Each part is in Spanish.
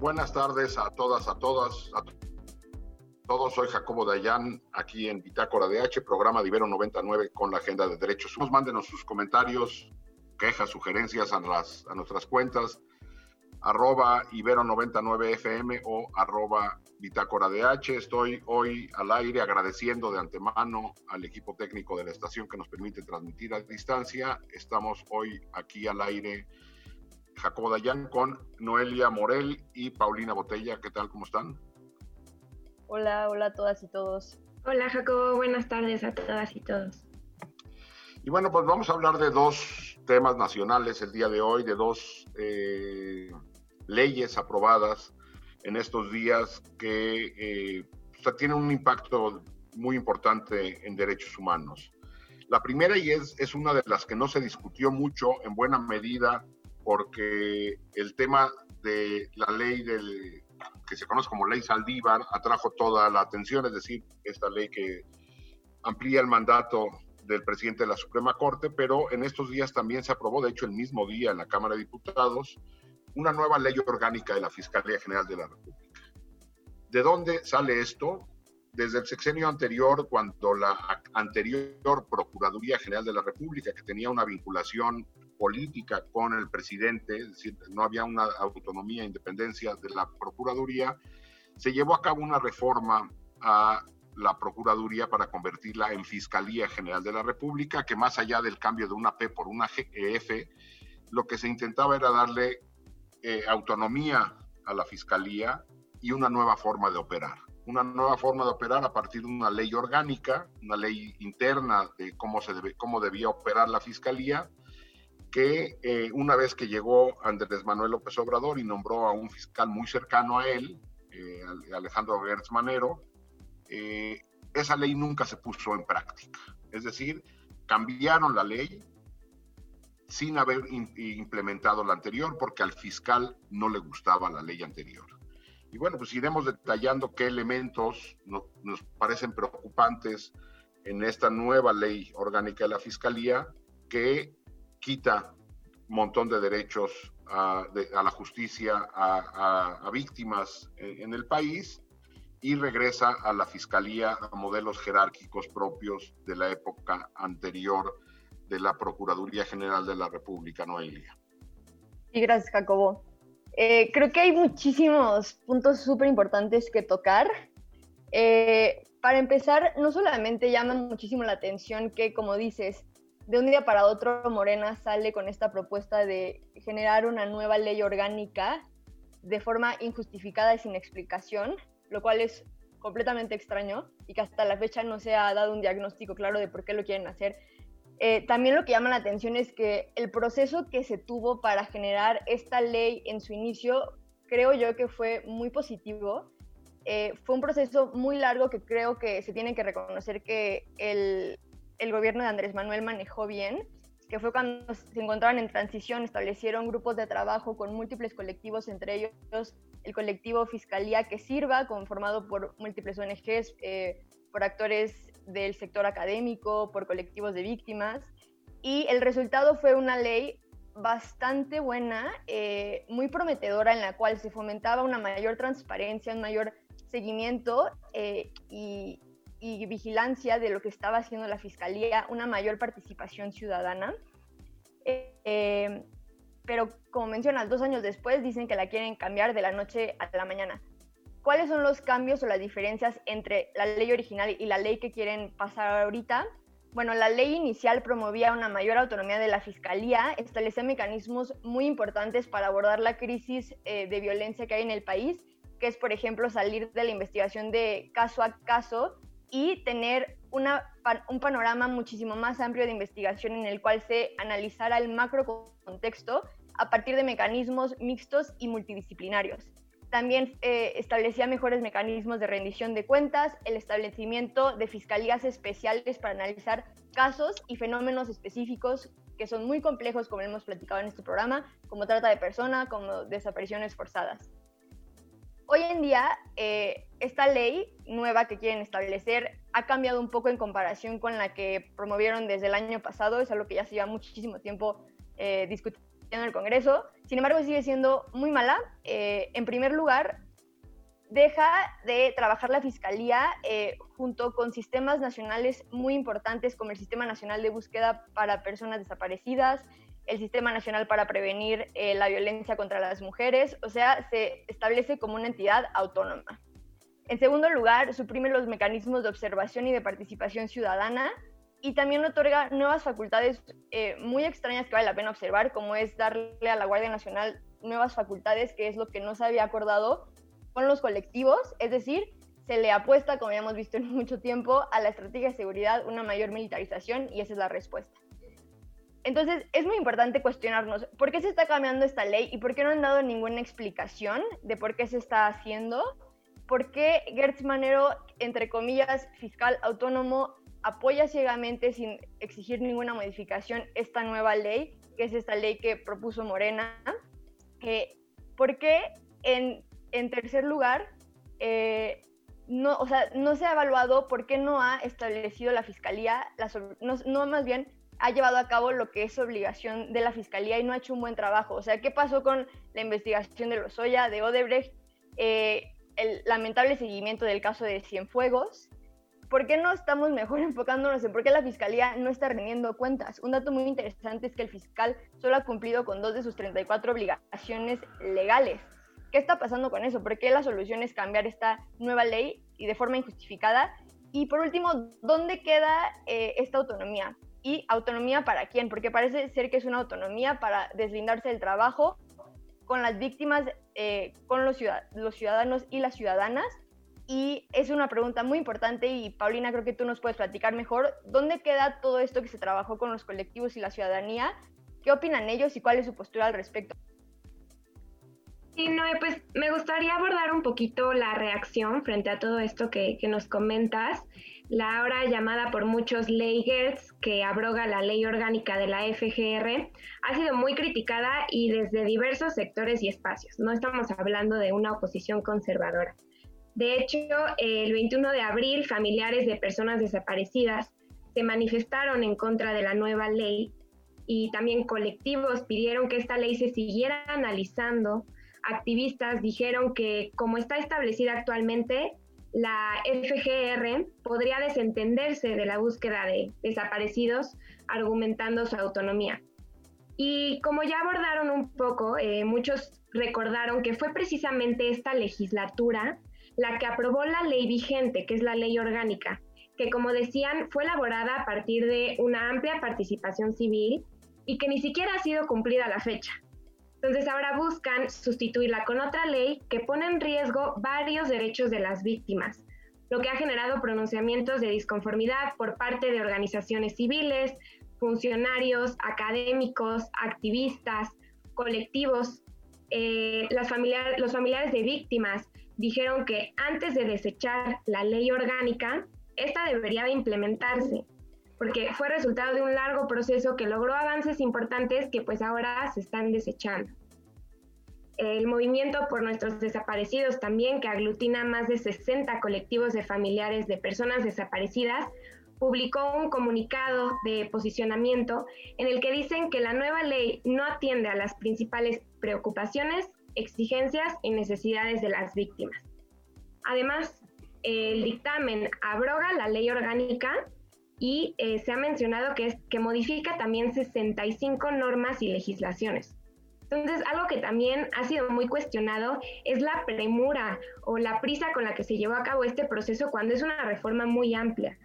Buenas tardes a todas, a todas, a todos. Soy Jacobo Dayan, aquí en Bitácora DH, programa de Ibero 99 con la Agenda de Derechos Humanos. Mándenos sus comentarios, quejas, sugerencias a, las, a nuestras cuentas arroba ibero99fm o arroba bitácora DH. Estoy hoy al aire agradeciendo de antemano al equipo técnico de la estación que nos permite transmitir a distancia. Estamos hoy aquí al aire Jacobo Dayan con Noelia Morel y Paulina Botella. ¿Qué tal? ¿Cómo están? Hola, hola a todas y todos. Hola Jacobo, buenas tardes a todas y todos. Y bueno, pues vamos a hablar de dos temas nacionales el día de hoy, de dos eh, leyes aprobadas en estos días que eh, tienen un impacto muy importante en derechos humanos. La primera, y es, es una de las que no se discutió mucho en buena medida, porque el tema de la ley del, que se conoce como ley Saldívar atrajo toda la atención, es decir, esta ley que amplía el mandato del presidente de la Suprema Corte, pero en estos días también se aprobó, de hecho el mismo día en la Cámara de Diputados, una nueva ley orgánica de la Fiscalía General de la República. ¿De dónde sale esto? Desde el sexenio anterior, cuando la anterior Procuraduría General de la República, que tenía una vinculación política con el presidente, es decir, no había una autonomía e independencia de la Procuraduría, se llevó a cabo una reforma a la Procuraduría para convertirla en Fiscalía General de la República, que más allá del cambio de una P por una F, lo que se intentaba era darle eh, autonomía a la Fiscalía y una nueva forma de operar. Una nueva forma de operar a partir de una ley orgánica, una ley interna de cómo, se debe, cómo debía operar la Fiscalía, que eh, una vez que llegó Andrés Manuel López Obrador y nombró a un fiscal muy cercano a él, eh, Alejandro Gertz Manero, esa ley nunca se puso en práctica. Es decir, cambiaron la ley, sin haber implementado la anterior, porque al fiscal no le gustaba la ley anterior. Y bueno, pues iremos detallando qué elementos nos parecen preocupantes en esta nueva ley orgánica de la Fiscalía que quita un montón de derechos a, la justicia, a, víctimas en, el país y regresa a la Fiscalía a modelos jerárquicos propios de la época anterior de la Procuraduría General de la República, Noelia. Y gracias, Jacobo. Eh, creo que hay muchísimos puntos súper importantes que tocar. Eh, para empezar, no solamente llama muchísimo la atención que, como dices, de un día para otro Morena sale con esta propuesta de generar una nueva ley orgánica de forma injustificada y sin explicación, lo cual es completamente extraño y que hasta la fecha no se ha dado un diagnóstico claro de por qué lo quieren hacer. Eh, también lo que llama la atención es que el proceso que se tuvo para generar esta ley en su inicio, creo yo que fue muy positivo. Eh, fue un proceso muy largo que creo que se tiene que reconocer que el, el gobierno de Andrés Manuel manejó bien, que fue cuando se encontraban en transición, establecieron grupos de trabajo con múltiples colectivos, entre ellos el colectivo Fiscalía que Sirva, conformado por múltiples ONGs, eh, por actores del sector académico, por colectivos de víctimas. Y el resultado fue una ley bastante buena, eh, muy prometedora, en la cual se fomentaba una mayor transparencia, un mayor seguimiento eh, y, vigilancia de lo que estaba haciendo la Fiscalía, una mayor participación ciudadana. Eh, pero como mencionas, dos años después dicen que la quieren cambiar de la noche a la mañana. ¿Cuáles son los cambios o las diferencias entre la ley original y la ley que quieren pasar ahorita? Bueno, la ley inicial promovía una mayor autonomía de la Fiscalía, establecía mecanismos muy importantes para abordar la crisis eh, de violencia que hay en el país, que es, por ejemplo, salir de la investigación de caso a caso y tener un panorama muchísimo más amplio de investigación en el cual se analizara el macro contexto a partir de mecanismos mixtos y multidisciplinarios. También eh, establecía mejores mecanismos de rendición de cuentas, el establecimiento de fiscalías especiales para analizar casos y fenómenos específicos que son muy complejos, como hemos platicado en este programa, como trata de persona, como desapariciones forzadas. Hoy en día, eh, esta ley nueva que quieren establecer ha cambiado un poco en comparación con la que promovieron desde el año pasado, es algo que ya se lleva muchísimo tiempo eh, discutiendo en el Congreso. Sin embargo, sigue siendo muy mala. Eh, en primer lugar, deja de trabajar la Fiscalía eh, junto con sistemas nacionales muy importantes como el Sistema Nacional de Búsqueda para Personas Desaparecidas, el Sistema Nacional para Prevenir eh, la Violencia contra las Mujeres, o sea, se establece como una entidad autónoma. En segundo lugar, suprime los mecanismos de observación y de participación ciudadana y también otorga nuevas facultades eh, muy extrañas que vale la pena observar, como es darle a la Guardia Nacional nuevas facultades, que es lo que no se había acordado con los colectivos, es decir, se le apuesta, como ya hemos visto en mucho tiempo, a la estrategia de seguridad una mayor militarización y esa es la respuesta. Entonces, es muy importante cuestionarnos por qué se está cambiando esta ley y por qué no han dado ninguna explicación de por qué se está haciendo, por qué Gertz Manero, entre comillas, fiscal autónomo, apoya ciegamente sin exigir ninguna modificación esta nueva ley, que es esta ley que propuso Morena. Eh, ¿Por qué en en tercer lugar, eh, no, o sea, no se ha evaluado por qué no ha establecido la fiscalía, no, más bien ha llevado a cabo lo que es obligación de la fiscalía y no ha hecho un buen trabajo. O sea, ¿qué pasó con la investigación de Lozoya, de Odebrecht, eh, el lamentable seguimiento del caso de Cienfuegos? ¿Por qué no estamos mejor enfocándonos en por qué la fiscalía no está rindiendo cuentas? Un dato muy interesante es que el fiscal solo ha cumplido con dos de sus 34 obligaciones legales. ¿Qué está pasando con eso? ¿Por qué la solución es cambiar esta nueva ley y de forma injustificada? Y por último, ¿dónde queda eh, esta autonomía? ¿Y autonomía para quién? Porque parece ser que es una autonomía para deslindarse del trabajo con las víctimas, eh, con los, los ciudadanos y las ciudadanas. Y es una pregunta muy importante y Paulina, creo que tú nos puedes platicar mejor. ¿Dónde queda todo esto que se trabajó con los colectivos y la ciudadanía? ¿Qué opinan ellos y cuál es su postura al respecto? Sí, Noé, pues me gustaría abordar un poquito la reacción frente a todo esto que, nos comentas. La ahora llamada por muchos ley Gertz, que abroga la ley orgánica de la FGR, ha sido muy criticada y desde diversos sectores y espacios. No estamos hablando de una oposición conservadora. De hecho, el 21 de abril, familiares de personas desaparecidas se manifestaron en contra de la nueva ley y también colectivos pidieron que esta ley se siguiera analizando activistas dijeron que como está establecida actualmente, la FGR podría desentenderse de la búsqueda de desaparecidos argumentando su autonomía. Y como ya abordaron un poco, eh, muchos recordaron que fue precisamente esta legislatura la que aprobó la ley vigente, que es la ley orgánica, que como decían fue elaborada a partir de una amplia participación civil y que ni siquiera ha sido cumplida la fecha. Entonces ahora buscan sustituirla con otra ley que pone en riesgo varios derechos de las víctimas, lo que ha generado pronunciamientos de disconformidad por parte de organizaciones civiles, funcionarios, académicos, activistas, colectivos. Eh, los familiares de víctimas dijeron que antes de desechar la ley orgánica, esta debería de implementarse, porque fue resultado de un largo proceso que logró avances importantes que pues ahora se están desechando. El movimiento por nuestros desaparecidos también, que aglutina más de 60 colectivos de familiares de personas desaparecidas, publicó un comunicado de posicionamiento en el que dicen que la nueva ley no atiende a las principales preocupaciones, exigencias y necesidades de las víctimas. Además, el dictamen abroga la ley orgánica y eh, se ha mencionado que, es, que modifica también 65 normas y legislaciones. Entonces, algo que también ha sido muy cuestionado es la premura o la prisa con la que se llevó a cabo este proceso cuando es una reforma muy amplia.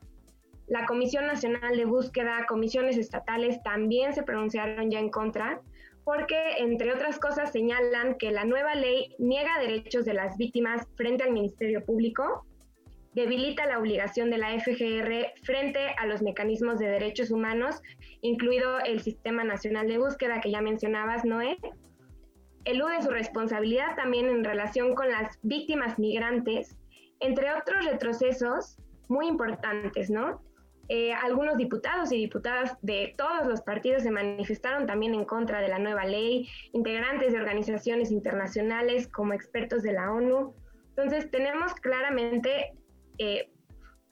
La Comisión Nacional de Búsqueda, comisiones estatales también se pronunciaron ya en contra, porque, entre otras cosas, señalan que la nueva ley niega derechos de las víctimas frente al Ministerio Público, debilita la obligación de la FGR frente a los mecanismos de derechos humanos, incluido el Sistema Nacional de Búsqueda que ya mencionabas, Noé. Elude su responsabilidad también en relación con las víctimas migrantes, entre otros retrocesos muy importantes, ¿no? Eh, algunos diputados y diputadas de todos los partidos se manifestaron también en contra de la nueva ley, integrantes de organizaciones internacionales como expertos de la ONU. Entonces tenemos claramente eh,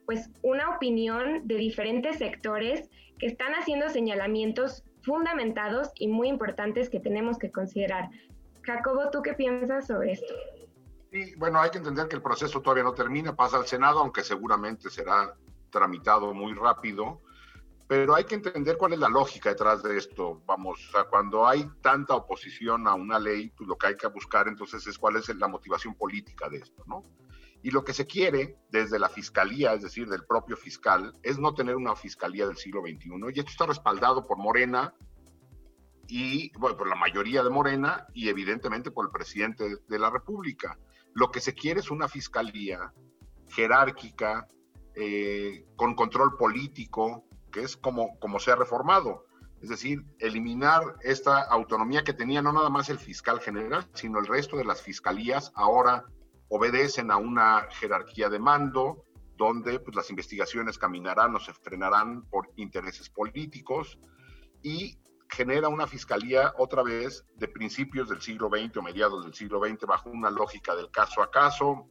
pues una opinión de diferentes sectores que están haciendo señalamientos fundamentados y muy importantes que tenemos que considerar. Jacobo, ¿tú qué piensas sobre esto? Sí, bueno, hay que entender que el proceso todavía no termina, pasa al Senado, aunque seguramente será tramitado muy rápido, pero hay que entender cuál es la lógica detrás de esto. Vamos, cuando hay tanta oposición a una ley, pues lo que hay que buscar entonces es cuál es la motivación política de esto, ¿no? Y lo que se quiere desde la fiscalía, es decir, del propio fiscal, es no tener una fiscalía del siglo XXI. Y esto está respaldado por Morena y, bueno, por la mayoría de Morena y evidentemente por el presidente de la República. Lo que se quiere es una fiscalía jerárquica, eh, con control político, que es como, como se ha reformado. Es decir, eliminar esta autonomía que tenía no nada más el fiscal general, sino el resto de las fiscalías ahora obedecen a una jerarquía de mando donde pues, las investigaciones caminarán o se frenarán por intereses políticos y genera una fiscalía otra vez de principios del siglo XX o mediados del siglo XX bajo una lógica del caso a caso,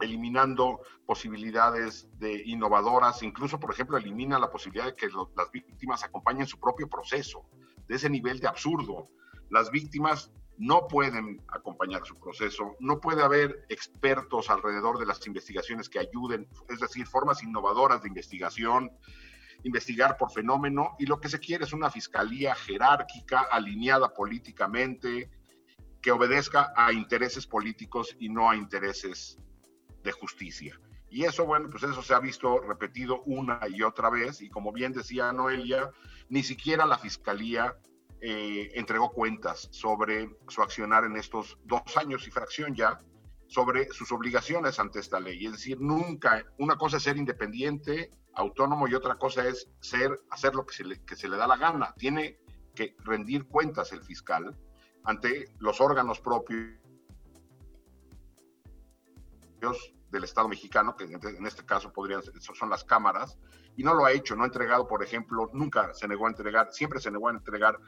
eliminando posibilidades de innovadoras, incluso, por ejemplo, elimina la posibilidad de que las víctimas acompañen su propio proceso, de ese nivel de absurdo. Las víctimas no pueden acompañar su proceso, no puede haber expertos alrededor de las investigaciones que ayuden, es decir, formas innovadoras de investigación, investigar por fenómeno, y lo que se quiere es una fiscalía jerárquica, alineada políticamente, que obedezca a intereses políticos y no a intereses de justicia. Y eso, bueno, pues eso se ha visto repetido una y otra vez, y como bien decía Noelia, ni siquiera la fiscalía eh, entregó cuentas sobre su accionar en estos dos años y fracción ya, sobre sus obligaciones ante esta ley. Es decir, nunca, una cosa es ser independiente, autónomo, y otra cosa es ser, hacer lo que se le, que se le da la gana. Tiene que rendir cuentas el fiscal ante los órganos propios del Estado mexicano, que en este caso podrían son las cámaras, y no lo ha hecho, no ha entregado, por ejemplo, nunca se negó a entregar, siempre se negó a entregar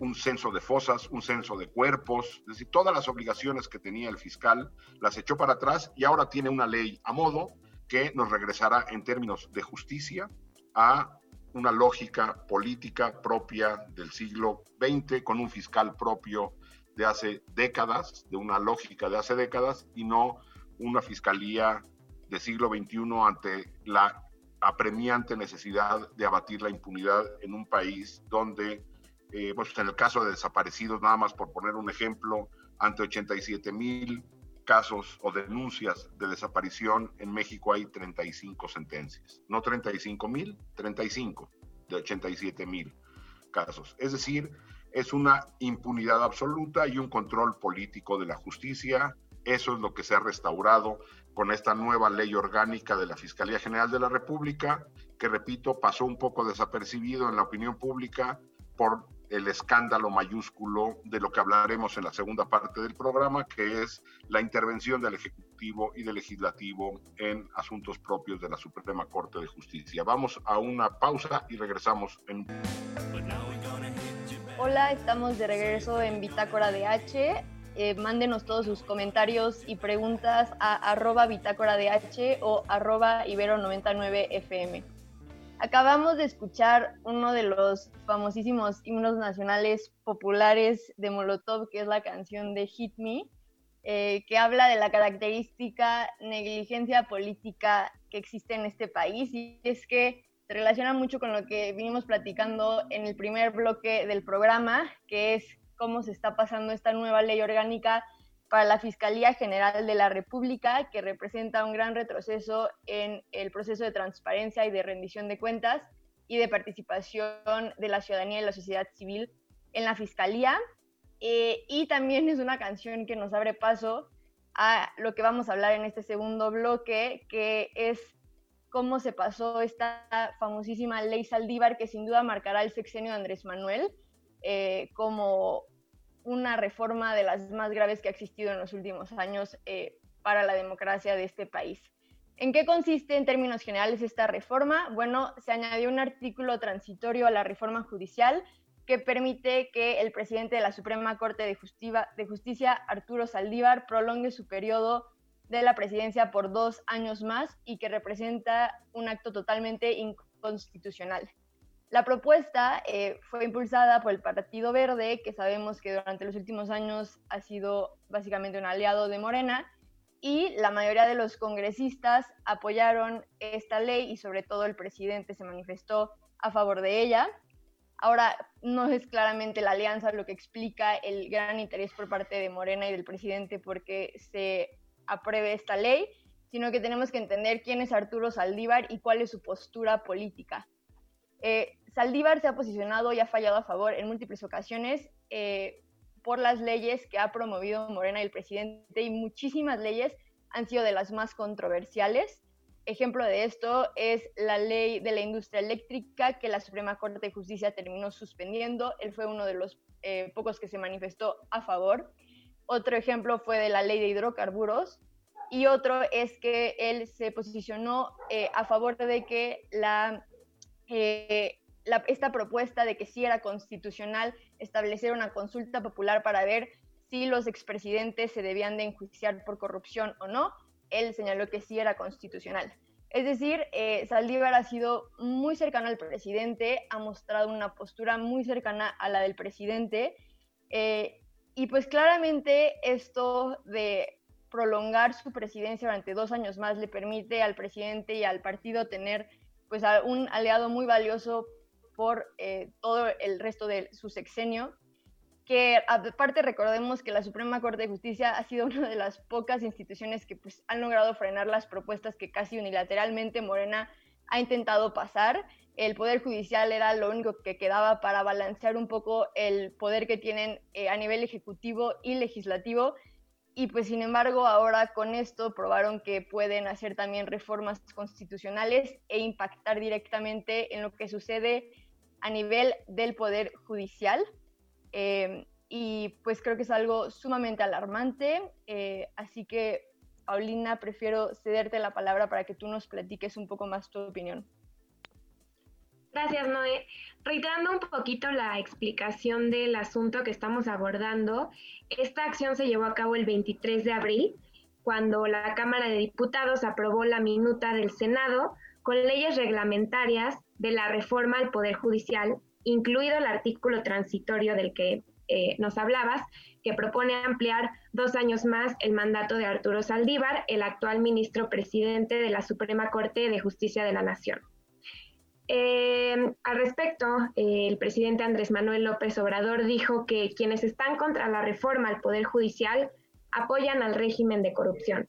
un censo de fosas, un censo de cuerpos, es decir, todas las obligaciones que tenía el fiscal las echó para atrás y ahora tiene una ley a modo que nos regresará en términos de justicia a una lógica política propia del siglo XX, con un fiscal propio de hace décadas, de una lógica de hace décadas, y no una fiscalía del siglo XXI ante la apremiante necesidad de abatir la impunidad en un país donde eh, pues en el caso de desaparecidos, nada más por poner un ejemplo, ante 87 mil casos o denuncias de desaparición, en México hay 35 sentencias. No 35 mil, 35 de 87 mil casos. Es decir, es una impunidad absoluta y un control político de la justicia. Eso es lo que se ha restaurado con esta nueva ley orgánica de la Fiscalía General de la República, que repito, pasó un poco desapercibido en la opinión pública por el escándalo mayúsculo de lo que hablaremos en la segunda parte del programa, que es la intervención del Ejecutivo y del Legislativo en asuntos propios de la Suprema Corte de Justicia. Vamos a una pausa y regresamos en... Hola, estamos de regreso en Bitácora de H. Eh, mándenos todos sus comentarios y preguntas a arroba bitácora de H o arroba ibero99fm. Acabamos de escuchar uno de los famosísimos himnos nacionales populares de Molotov, que es la canción de Hit Me, eh, que habla de la característica negligencia política que existe en este país. Y es que se relaciona mucho con lo que vinimos platicando en el primer bloque del programa, que es cómo se está pasando esta nueva ley orgánica para la Fiscalía General de la República, que representa un gran retroceso en el proceso de transparencia y de rendición de cuentas y de participación de la ciudadanía y la sociedad civil en la Fiscalía. Eh, y también es una canción que nos abre paso a lo que vamos a hablar en este segundo bloque, que es cómo se pasó esta famosísima ley Saldívar, que sin duda marcará el sexenio de Andrés Manuel eh, como una reforma de las más graves que ha existido en los últimos años eh, para la democracia de este país. ¿En qué consiste en términos generales esta reforma? Bueno, se añadió un artículo transitorio a la reforma judicial que permite que el presidente de la Suprema Corte de Justicia, de Justicia, Arturo Saldívar, prolongue su periodo de la presidencia por dos años más y que representa un acto totalmente inconstitucional. La propuesta eh, fue impulsada por el Partido Verde, que sabemos que durante los últimos años ha sido básicamente un aliado de Morena, y la mayoría de los congresistas apoyaron esta ley y sobre todo el presidente se manifestó a favor de ella. Ahora, no es claramente la alianza lo que explica el gran interés por parte de Morena y del presidente porque se apruebe esta ley, sino que tenemos que entender quién es Arturo Saldívar y cuál es su postura política. Eh, Saldívar se ha posicionado y ha fallado a favor en múltiples ocasiones eh, por las leyes que ha promovido Morena y el presidente y muchísimas leyes han sido de las más controversiales. Ejemplo de esto es la ley de la industria eléctrica que la Suprema Corte de Justicia terminó suspendiendo. Él fue uno de los eh, pocos que se manifestó a favor. Otro ejemplo fue de la ley de hidrocarburos. Y otro es que él se posicionó eh, a favor de que la esta propuesta de que sí era constitucional establecer una consulta popular para ver si los expresidentes se debían de enjuiciar por corrupción o no, él señaló que sí era constitucional. Es decir, eh, Saldívar ha sido muy cercano al presidente, ha mostrado una postura muy cercana a la del presidente, eh, y pues claramente esto de prolongar su presidencia durante dos años más le permite al presidente y al partido tener pues un aliado muy valioso por eh, todo el resto de su sexenio, que aparte recordemos que la Suprema Corte de Justicia ha sido una de las pocas instituciones que pues, han logrado frenar las propuestas que casi unilateralmente Morena ha intentado pasar. El Poder Judicial era lo único que quedaba para balancear un poco el poder que tienen eh, a nivel ejecutivo y legislativo. Y pues sin embargo ahora con esto probaron que pueden hacer también reformas constitucionales e impactar directamente en lo que sucede a nivel del Poder Judicial. Eh, y pues creo que es algo sumamente alarmante. Eh, así que, Paulina, prefiero cederte la palabra para que tú nos platiques un poco más tu opinión. Gracias, Noé. Reiterando un poquito la explicación del asunto que estamos abordando, esta acción se llevó a cabo el 23 de abril, cuando la Cámara de Diputados aprobó la minuta del Senado con leyes reglamentarias de la reforma al Poder Judicial, incluido el artículo transitorio del que eh, nos hablabas, que propone ampliar dos años más el mandato de Arturo Saldívar, el actual ministro presidente de la Suprema Corte de Justicia de la Nación. Eh, al respecto, eh, el presidente Andrés Manuel López Obrador dijo que quienes están contra la reforma al Poder Judicial apoyan al régimen de corrupción.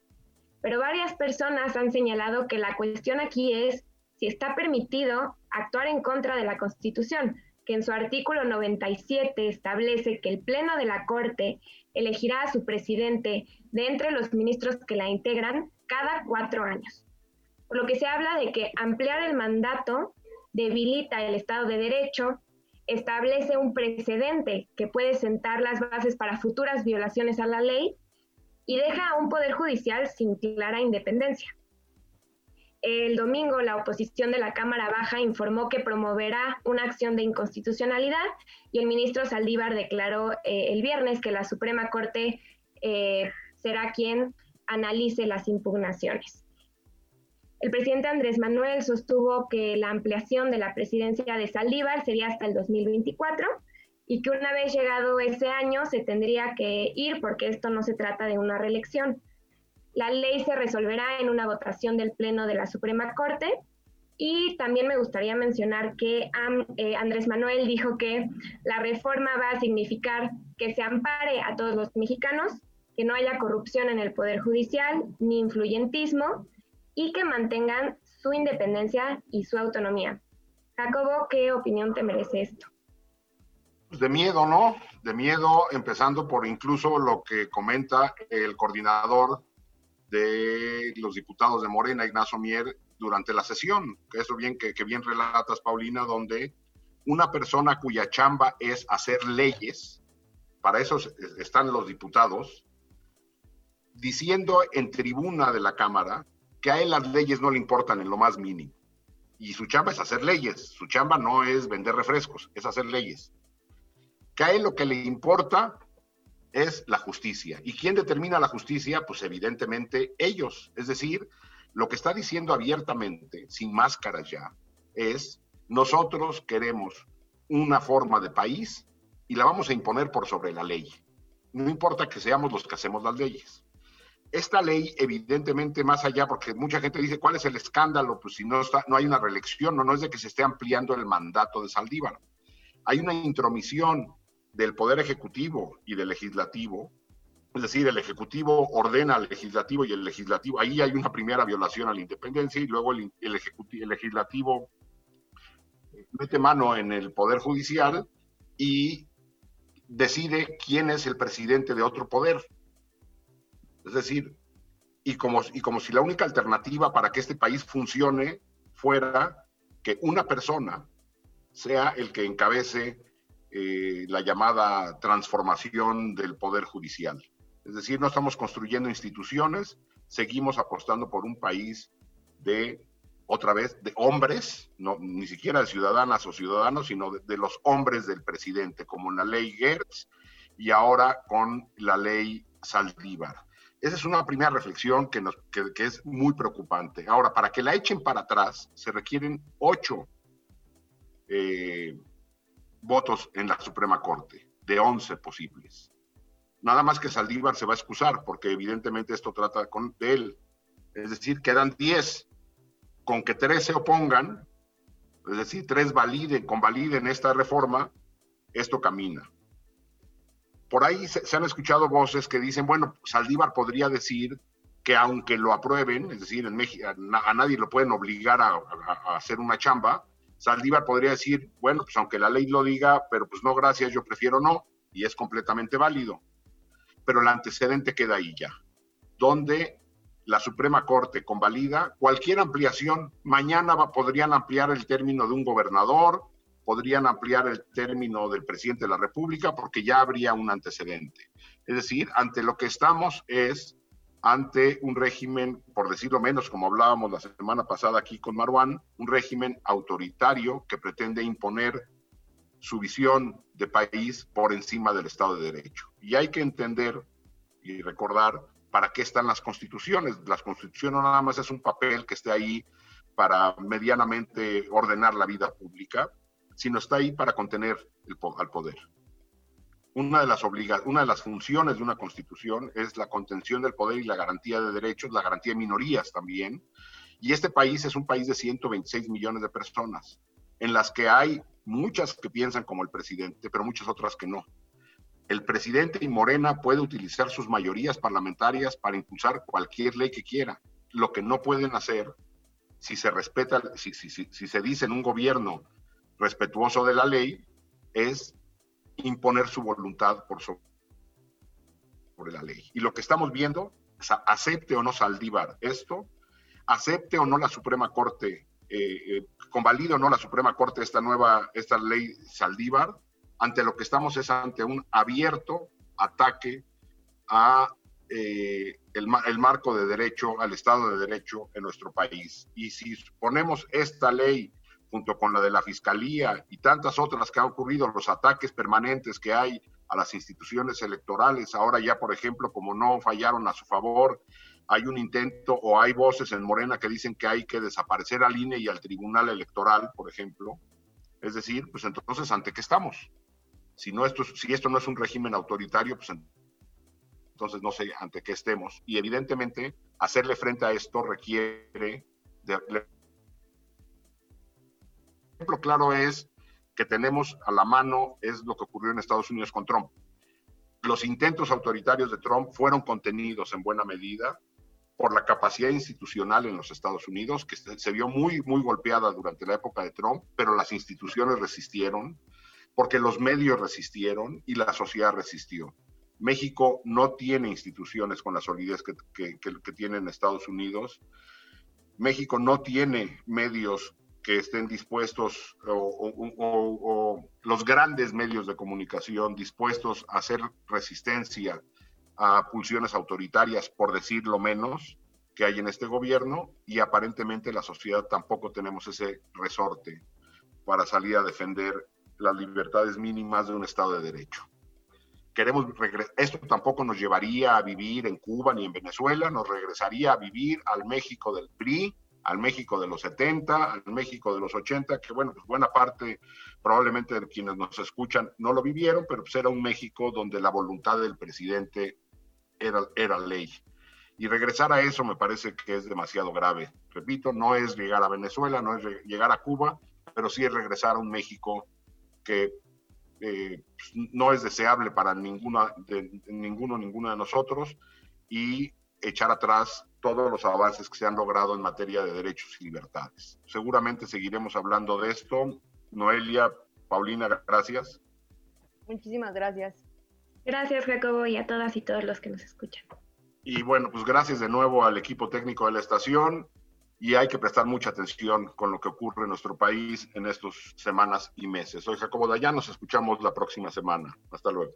Pero varias personas han señalado que la cuestión aquí es si está permitido actuar en contra de la Constitución, que en su artículo 97 establece que el Pleno de la Corte elegirá a su presidente de entre los ministros que la integran cada cuatro años. Por lo que se habla de que ampliar el mandato debilita el Estado de Derecho, establece un precedente que puede sentar las bases para futuras violaciones a la ley y deja a un poder judicial sin clara independencia. El domingo, la oposición de la Cámara Baja informó que promoverá una acción de inconstitucionalidad y el ministro Saldívar declaró eh, el viernes que la Suprema Corte eh, será quien analice las impugnaciones. El presidente Andrés Manuel sostuvo que la ampliación de la presidencia de Saldívar sería hasta el 2024 y que una vez llegado ese año se tendría que ir porque esto no se trata de una reelección. La ley se resolverá en una votación del Pleno de la Suprema Corte y también me gustaría mencionar que eh, Andrés Manuel dijo que la reforma va a significar que se ampare a todos los mexicanos, que no haya corrupción en el Poder Judicial ni influyentismo y que mantengan su independencia y su autonomía. Jacobo, ¿qué opinión te merece esto? de miedo, ¿no? De miedo, empezando por incluso lo que comenta el coordinador de los diputados de Morena, Ignacio Mier, durante la sesión, que eso bien que, bien relatas, Paulina, donde una persona cuya chamba es hacer leyes, para eso están los diputados, diciendo en tribuna de la Cámara que a él las leyes no le importan en lo más mínimo. Y su chamba es hacer leyes, su chamba no es vender refrescos, es hacer leyes que a él lo que le importa es la justicia. ¿Y quién determina la justicia? Pues evidentemente ellos. Es decir, lo que está diciendo abiertamente, sin máscaras ya, es nosotros queremos una forma de país y la vamos a imponer por sobre la ley. No importa que seamos los que hacemos las leyes. Esta ley, evidentemente, más allá, porque mucha gente dice, ¿cuál es el escándalo? Pues si no, está, no hay una reelección, no, no es de que se esté ampliando el mandato de Saldívar. Hay una intromisión del Poder Ejecutivo y del Legislativo, es decir, el Ejecutivo ordena al Legislativo y el Legislativo, ahí hay una primera violación a la independencia y luego el, el, Legislativo mete mano en el Poder Judicial y decide quién es el presidente de otro poder. Es decir, y como, y como si la única alternativa para que este país funcione fuera que una persona sea el que encabece eh, la llamada transformación del poder judicial. Es decir, no estamos construyendo instituciones, seguimos apostando por un país de otra vez, de hombres, no, ni siquiera de ciudadanas o ciudadanos, sino de, los hombres del presidente, como en la ley Gertz y ahora con la ley Saldívar. Esa es una primera reflexión que, es muy preocupante. Ahora, para que la echen para atrás, se requieren ocho eh, votos en la Suprema Corte, de once posibles. Nada más que Saldívar se va a excusar, porque evidentemente esto trata con, de él. Es decir, quedan diez con que tres se opongan, es decir, tres validen, convaliden esta reforma, esto camina. Por ahí se, han escuchado voces que dicen, bueno, Saldívar podría decir que aunque lo aprueben, es decir, en México a, nadie lo pueden obligar a, hacer una chamba, Saldívar podría decir, bueno, pues aunque la ley lo diga, pero pues no, gracias, yo prefiero no, y es completamente válido. Pero el antecedente queda ahí ya, donde la Suprema Corte convalida cualquier ampliación. Mañana podrían ampliar el término de un gobernador, podrían ampliar el término del presidente de la República porque ya habría un antecedente. Es decir, ante lo que estamos es ante un régimen, por decirlo menos, como hablábamos la semana pasada aquí con Marwan, un régimen autoritario que pretende imponer su visión de país por encima del Estado de Derecho. Y hay que entender y recordar para qué están las constituciones. Las constituciones no nada más es un papel que esté ahí para medianamente ordenar la vida pública, sino está ahí para contener al poder. Una de, las obliga una de las funciones de una constitución es la contención del poder y la garantía de derechos, la garantía de minorías también. Y este país es un país de 126 millones de personas, en las que hay muchas que piensan como el presidente, pero muchas otras que no el presidente y Morena puede utilizar sus mayorías parlamentarias para impulsar cualquier ley que quiera. Lo que no pueden hacer, si se respeta, si, se dice en un gobierno respetuoso de la ley, es imponer su voluntad por sobre la ley. Y lo que estamos viendo, acepte o no Saldívar esto, acepte o no la Suprema Corte, eh, eh, o no la Suprema Corte esta nueva, esta ley Saldívar, ante lo que estamos es ante un abierto ataque a eh, el, marco de derecho, al Estado de Derecho en nuestro país. Y si ponemos esta ley junto con la de la Fiscalía y tantas otras que han ocurrido, los ataques permanentes que hay a las instituciones electorales, ahora ya, por ejemplo, como no fallaron a su favor, hay un intento o hay voces en Morena que dicen que hay que desaparecer al INE y al Tribunal Electoral, por ejemplo. Es decir, pues entonces, ¿ante qué estamos? Si, no esto, si esto no es un régimen autoritario, pues entonces no sé ante qué estemos. Y evidentemente hacerle frente a esto requiere de... Ejemplo claro es que tenemos a la mano es lo que ocurrió en Estados Unidos con Trump. Los intentos autoritarios de Trump fueron contenidos en buena medida por la capacidad institucional en los Estados Unidos, que se vio muy, muy golpeada durante la época de Trump, pero las instituciones resistieron porque los medios resistieron y la sociedad resistió. México no tiene instituciones con la solidez que, que, tienen Estados Unidos. México no tiene medios que estén dispuestos o, los grandes medios de comunicación dispuestos a hacer resistencia a pulsiones autoritarias, por decirlo menos, que hay en este gobierno y aparentemente la sociedad tampoco tenemos ese resorte para salir a defender las libertades mínimas de un Estado de Derecho. Queremos esto tampoco nos llevaría a vivir en Cuba ni en Venezuela, nos regresaría a vivir al México del PRI, al México de los 70, al México de los 80, que bueno, pues buena parte probablemente de quienes nos escuchan no lo vivieron, pero pues era un México donde la voluntad del presidente era, era ley. Y regresar a eso me parece que es demasiado grave. Repito, no es llegar a Venezuela, no es llegar a Cuba, pero sí es regresar a un México que eh, pues, no es deseable para ninguna de, ninguno, ninguna de nosotros y echar atrás todos los avances que se han logrado en materia de derechos y libertades. Seguramente seguiremos hablando de esto. Noelia, Paulina, gracias. Muchísimas gracias. Gracias, Jacobo, y a todas y todos los que nos escuchan. Y bueno, pues gracias de nuevo al equipo técnico de la estación y hay que prestar mucha atención con lo que ocurre en nuestro país en estas semanas y meses. Soy Jacobo Dayan, nos escuchamos la próxima semana. Hasta luego.